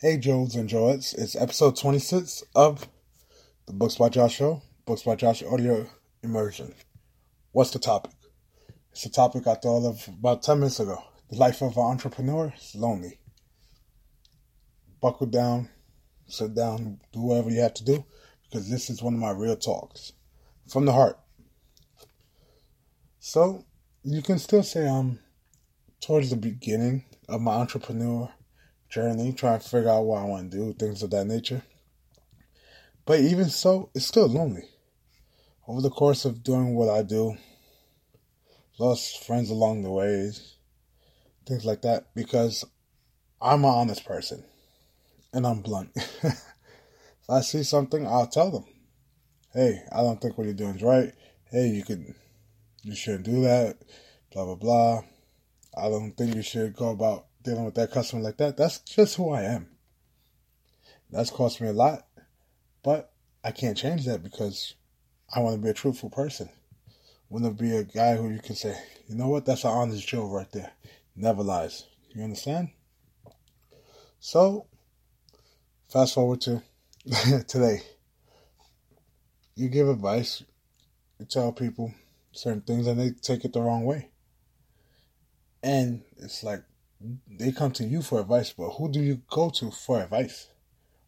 Hey, Joes and Joettes. It's episode 26 of the Books by Josh show, Books by Josh audio immersion. What's the topic? It's a topic I thought of about 10 minutes ago. The life of an entrepreneur is lonely. Buckle down, sit down, do whatever you have to do, because this is one of my real talks from the heart. So, you can still say I'm towards the beginning of my entrepreneur journey, trying to figure out what I want to do, things of that nature. But even so, it's still lonely. Over the course of doing what I do, lost friends along the ways, things like that, because I'm an honest person and I'm blunt. if I see something, I'll tell them, hey, I don't think what you're doing is right. Hey, you could, you shouldn't do that, blah, blah, blah. I don't think you should go about dealing with that customer like that. That's just who I am. That's cost me a lot, but I can't change that because I want to be a truthful person. Want to be a guy who you can say, you know what, that's an honest Joe right there. Never lies. You understand? So, fast forward to today. You give advice, you tell people certain things, and they take it the wrong way. And it's like they come to you for advice, but who do you go to for advice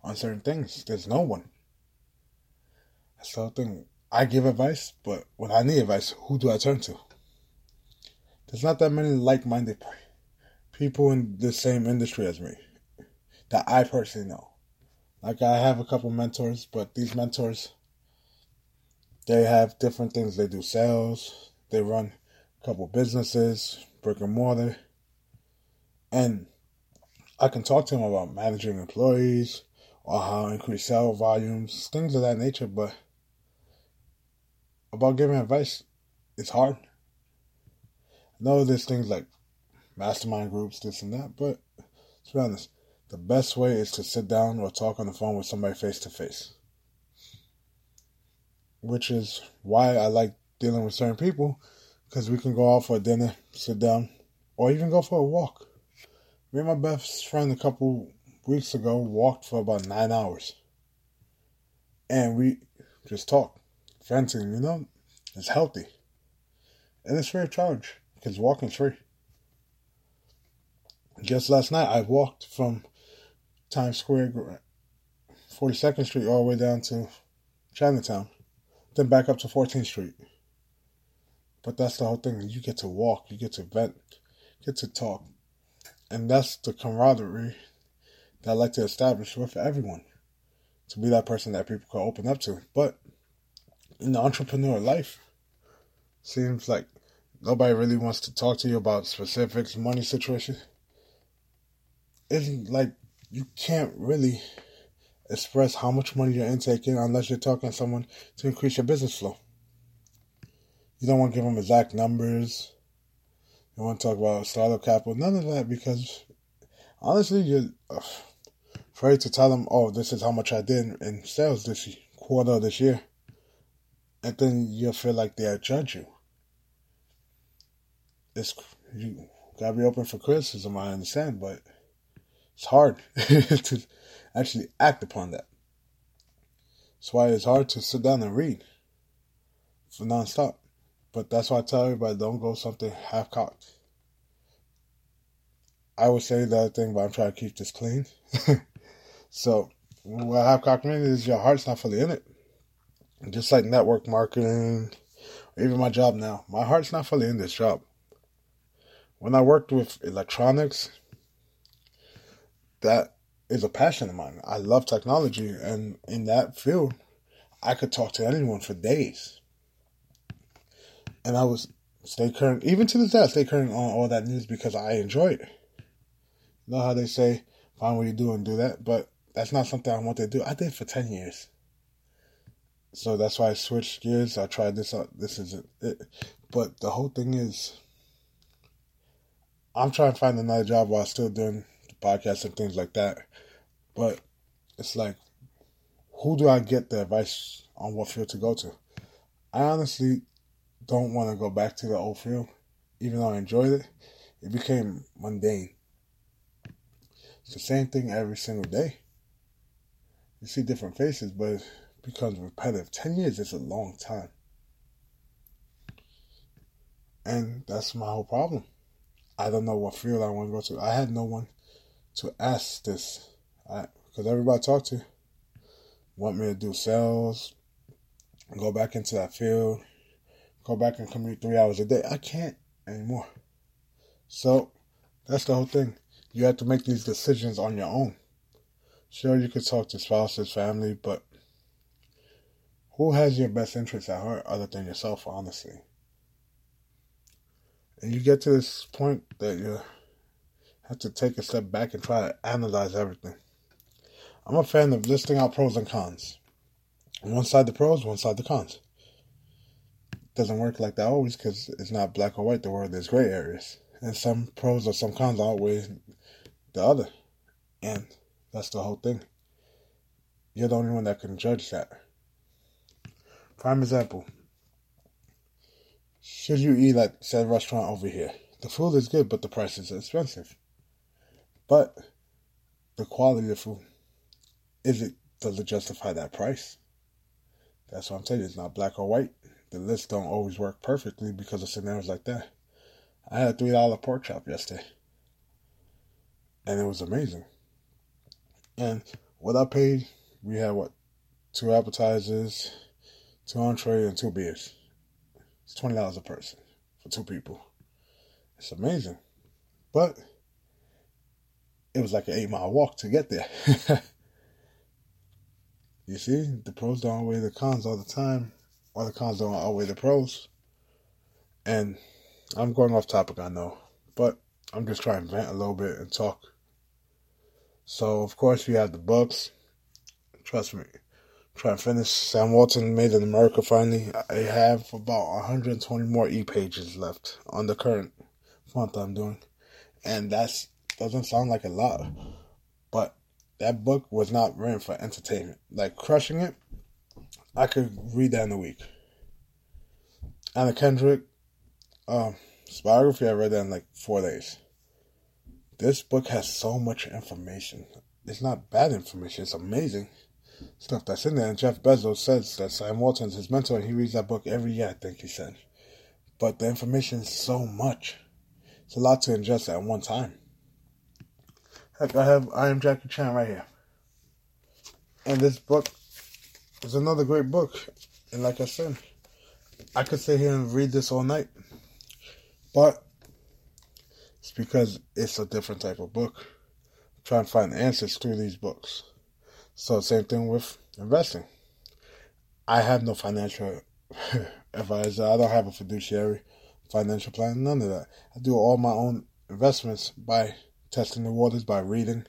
on certain things? There's no one. That's the thing. I give advice, but when I need advice, who do I turn to? There's not that many like minded people in the same industry as me that I personally know. Like, I have a couple mentors, but these mentors, they have different things. They do sales, they run a couple businesses, brick and mortar and I can talk to him about managing employees or how to increase sale volumes, things of that nature, but about giving advice, it's hard. I know there's things like mastermind groups, this and that, but to be honest, the best way is to sit down or talk on the phone with somebody face to face. Which is why I like dealing with certain people, because we can go out for dinner, sit down, or even go for a walk me and my best friend a couple weeks ago walked for about nine hours. And we just talked, venting, you know, it's healthy. And it's free of charge because walking's free. Just last night, I walked from Times Square, 42nd Street, all the way down to Chinatown, then back up to 14th Street. But that's the whole thing. You get to walk, you get to vent, get to talk, and that's the camaraderie that I like to establish with everyone. To be that person that people can open up to. But in the entrepreneur life, seems like nobody really wants to talk to you about specifics, money situation. It's like you can't really express how much money you're intaking unless you're talking to someone to increase your business flow. You don't want to give them exact numbers you want to talk about startup capital, none of that, because honestly, you're afraid to tell them, oh, this is how much I did in sales this quarter of this year. And then you'll feel like they'll judge you. It's, you gotta be open for criticism, I understand, but it's hard to actually act upon that. That's why it's hard to sit down and read for nonstop. But that's why I tell everybody don't go something half cocked. I would say other thing, but I'm trying to keep this clean. so, what half cocked means is your heart's not fully in it. Just like network marketing, even my job now, my heart's not fully in this job. When I worked with electronics, that is a passion of mine. I love technology, and in that field, I could talk to anyone for days and I was stay current, even to this day, I stay current on all that news because I enjoy it. You know how they say, find what you do and do that, but that's not something I want to do. I did for 10 years. So that's why I switched gears. I tried this out. This isn't it. But the whole thing is, I'm trying to find another job while still doing the podcast and things like that. But it's like, who do I get the advice on what field to go to? I honestly don't want to go back to the old field, even though I enjoyed it. It became mundane. It's the same thing every single day. You see different faces, but it becomes repetitive. 10 years is a long time. And that's my whole problem. I don't know what field I want to go to. I had no one to ask this. Because everybody I talk to want me to do sales, go back into that field, go back and commute three hours a day. I can't anymore. So that's the whole thing. You have to make these decisions on your own. Sure, you could talk to spouses, family, but who has your best interest at heart other than yourself, honestly? And you get to this point that you have to take a step back and try to analyze everything. I'm a fan of listing out pros and cons. One side the pros, one side the cons. Doesn't work like that always because it's not black or white. The world there's gray areas, and some pros or some cons outweigh the other, and that's the whole thing. You're the only one that can judge that. Prime example. Should you eat at said restaurant over here? The food is good, but the price is expensive. But the quality of food is it does it justify that price? That's what I'm saying. It's not black or white. The lists don't always work perfectly because of scenarios like that. I had a three dollar pork chop yesterday, and it was amazing. And what I paid, we had what two appetizers, two entree, and two beers. It's twenty dollars a person for two people. It's amazing, but it was like an eight mile walk to get there. You see, the pros don't outweigh the cons all the time, or the cons don't outweigh the pros. And I'm going off topic, I know, but I'm just trying to vent a little bit and talk. So, of course, we have the books. Trust me, try and finish. Sam Walton Made in America finally. I have about 120 more e pages left on the current month I'm doing, and that doesn't sound like a lot, but that book was not written for entertainment. Like crushing it, I could read that in a week. Anna Kendrick, um, biography, I read that in like four days. This book has so much information. It's not bad information. It's amazing stuff that's in there. And Jeff Bezos says that Sam Walton's his mentor, and he reads that book every year. I think he said. But the information is so much. It's a lot to ingest at one time. Heck, I have I am Jackie Chan right here. And this book is another great book. And like I said, I could sit here and read this all night. But it's because it's a different type of book. I'm trying to find answers through these books. So same thing with investing. I have no financial advisor. I don't have a fiduciary financial plan. None of that. I do all my own investments by testing the waters by reading.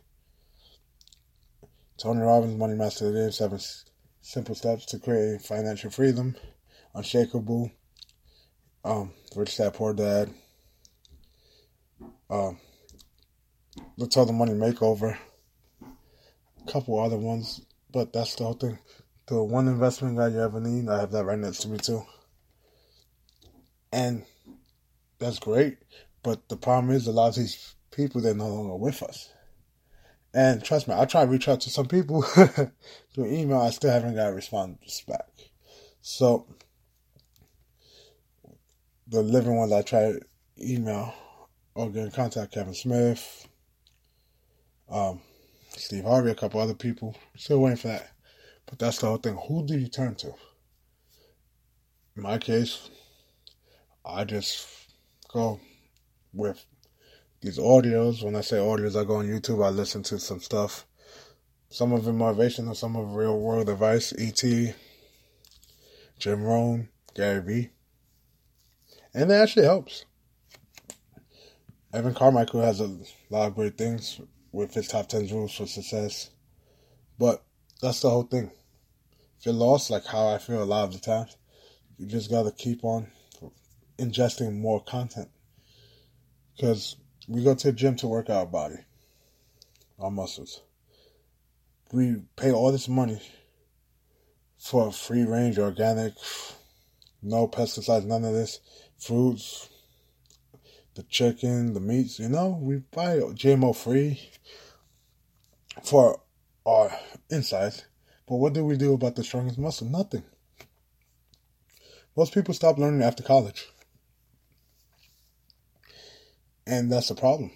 Tony Robbins, Money Master of the Seven Simple Steps to Create Financial Freedom. Unshakable. Um, Rich Dad Poor Dad. Um, the Money Makeover. A couple other ones, but that's the whole thing. The one investment guide you ever need, I have that right next to me too. And that's great, but the problem is a lot of these people they're no longer with us. And trust me, I try to reach out to some people through email. I still haven't got a response back. So the living ones I try email or get in contact Kevin Smith, um, Steve Harvey, a couple other people. Still waiting for that. But that's the whole thing. Who do you turn to? In my case, I just go with these audios. When I say audios, I go on YouTube, I listen to some stuff. Some of it motivational, some of real world advice. E.T., Jim Rohn, Gary Vee. And it actually helps. Evan Carmichael has a lot of great things with his top 10 rules for success. But that's the whole thing. If you're lost, like how I feel a lot of the times, you just gotta keep on ingesting more content. Because we go to the gym to work our body, our muscles. We pay all this money for free range, organic, no pesticides, none of this, fruits, the chicken, the meats, you know, we buy GMO free. for our insides. But what do we do about the strongest muscle? Nothing. Most people stop learning after college. And that's a problem.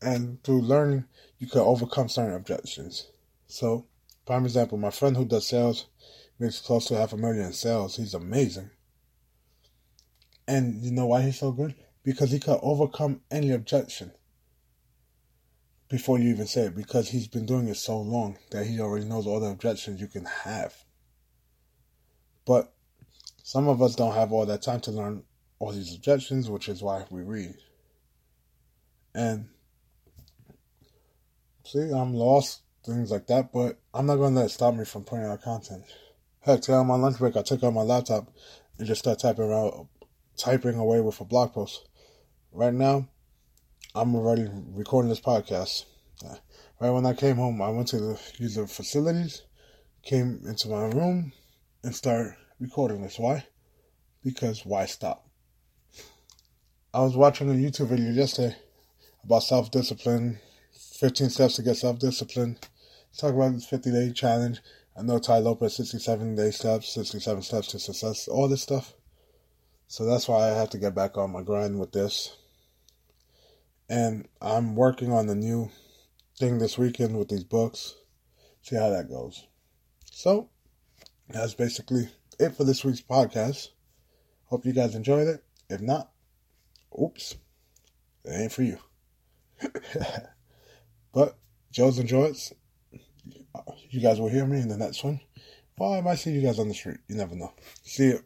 And through learning, you can overcome certain objections. So, prime example, my friend who does sales makes close to half a million in sales. He's amazing. And you know why he's so good? Because he can overcome any objection before you even say it. Because he's been doing it so long that he already knows all the objections you can have. But some of us don't have all that time to learn all these objections, which is why we read. And see, I'm lost, things like that, but I'm not going to let it stop me from putting out content. Heck, today on my lunch break, I took out my laptop and just start typing around, typing away with a blog post. Right now, I'm already recording this podcast. Right when I came home, I went to the user facilities, came into my room, and started recording this. Why? Because why stop? I was watching a YouTube video yesterday about self discipline, 15 steps to get self discipline. Talk about this 50 day challenge. I know Tai Lopez, 67 day steps, 67 steps to success, all this stuff. So that's why I have to get back on my grind with this. And I'm working on the new thing this weekend with these books. See how that goes. So, that's basically it for this week's podcast. Hope you guys enjoyed it. If not, oops, it ain't for you. but Joe's enjoys. You guys will hear me in the next one. Well, I might see you guys on the street. You never know. See you.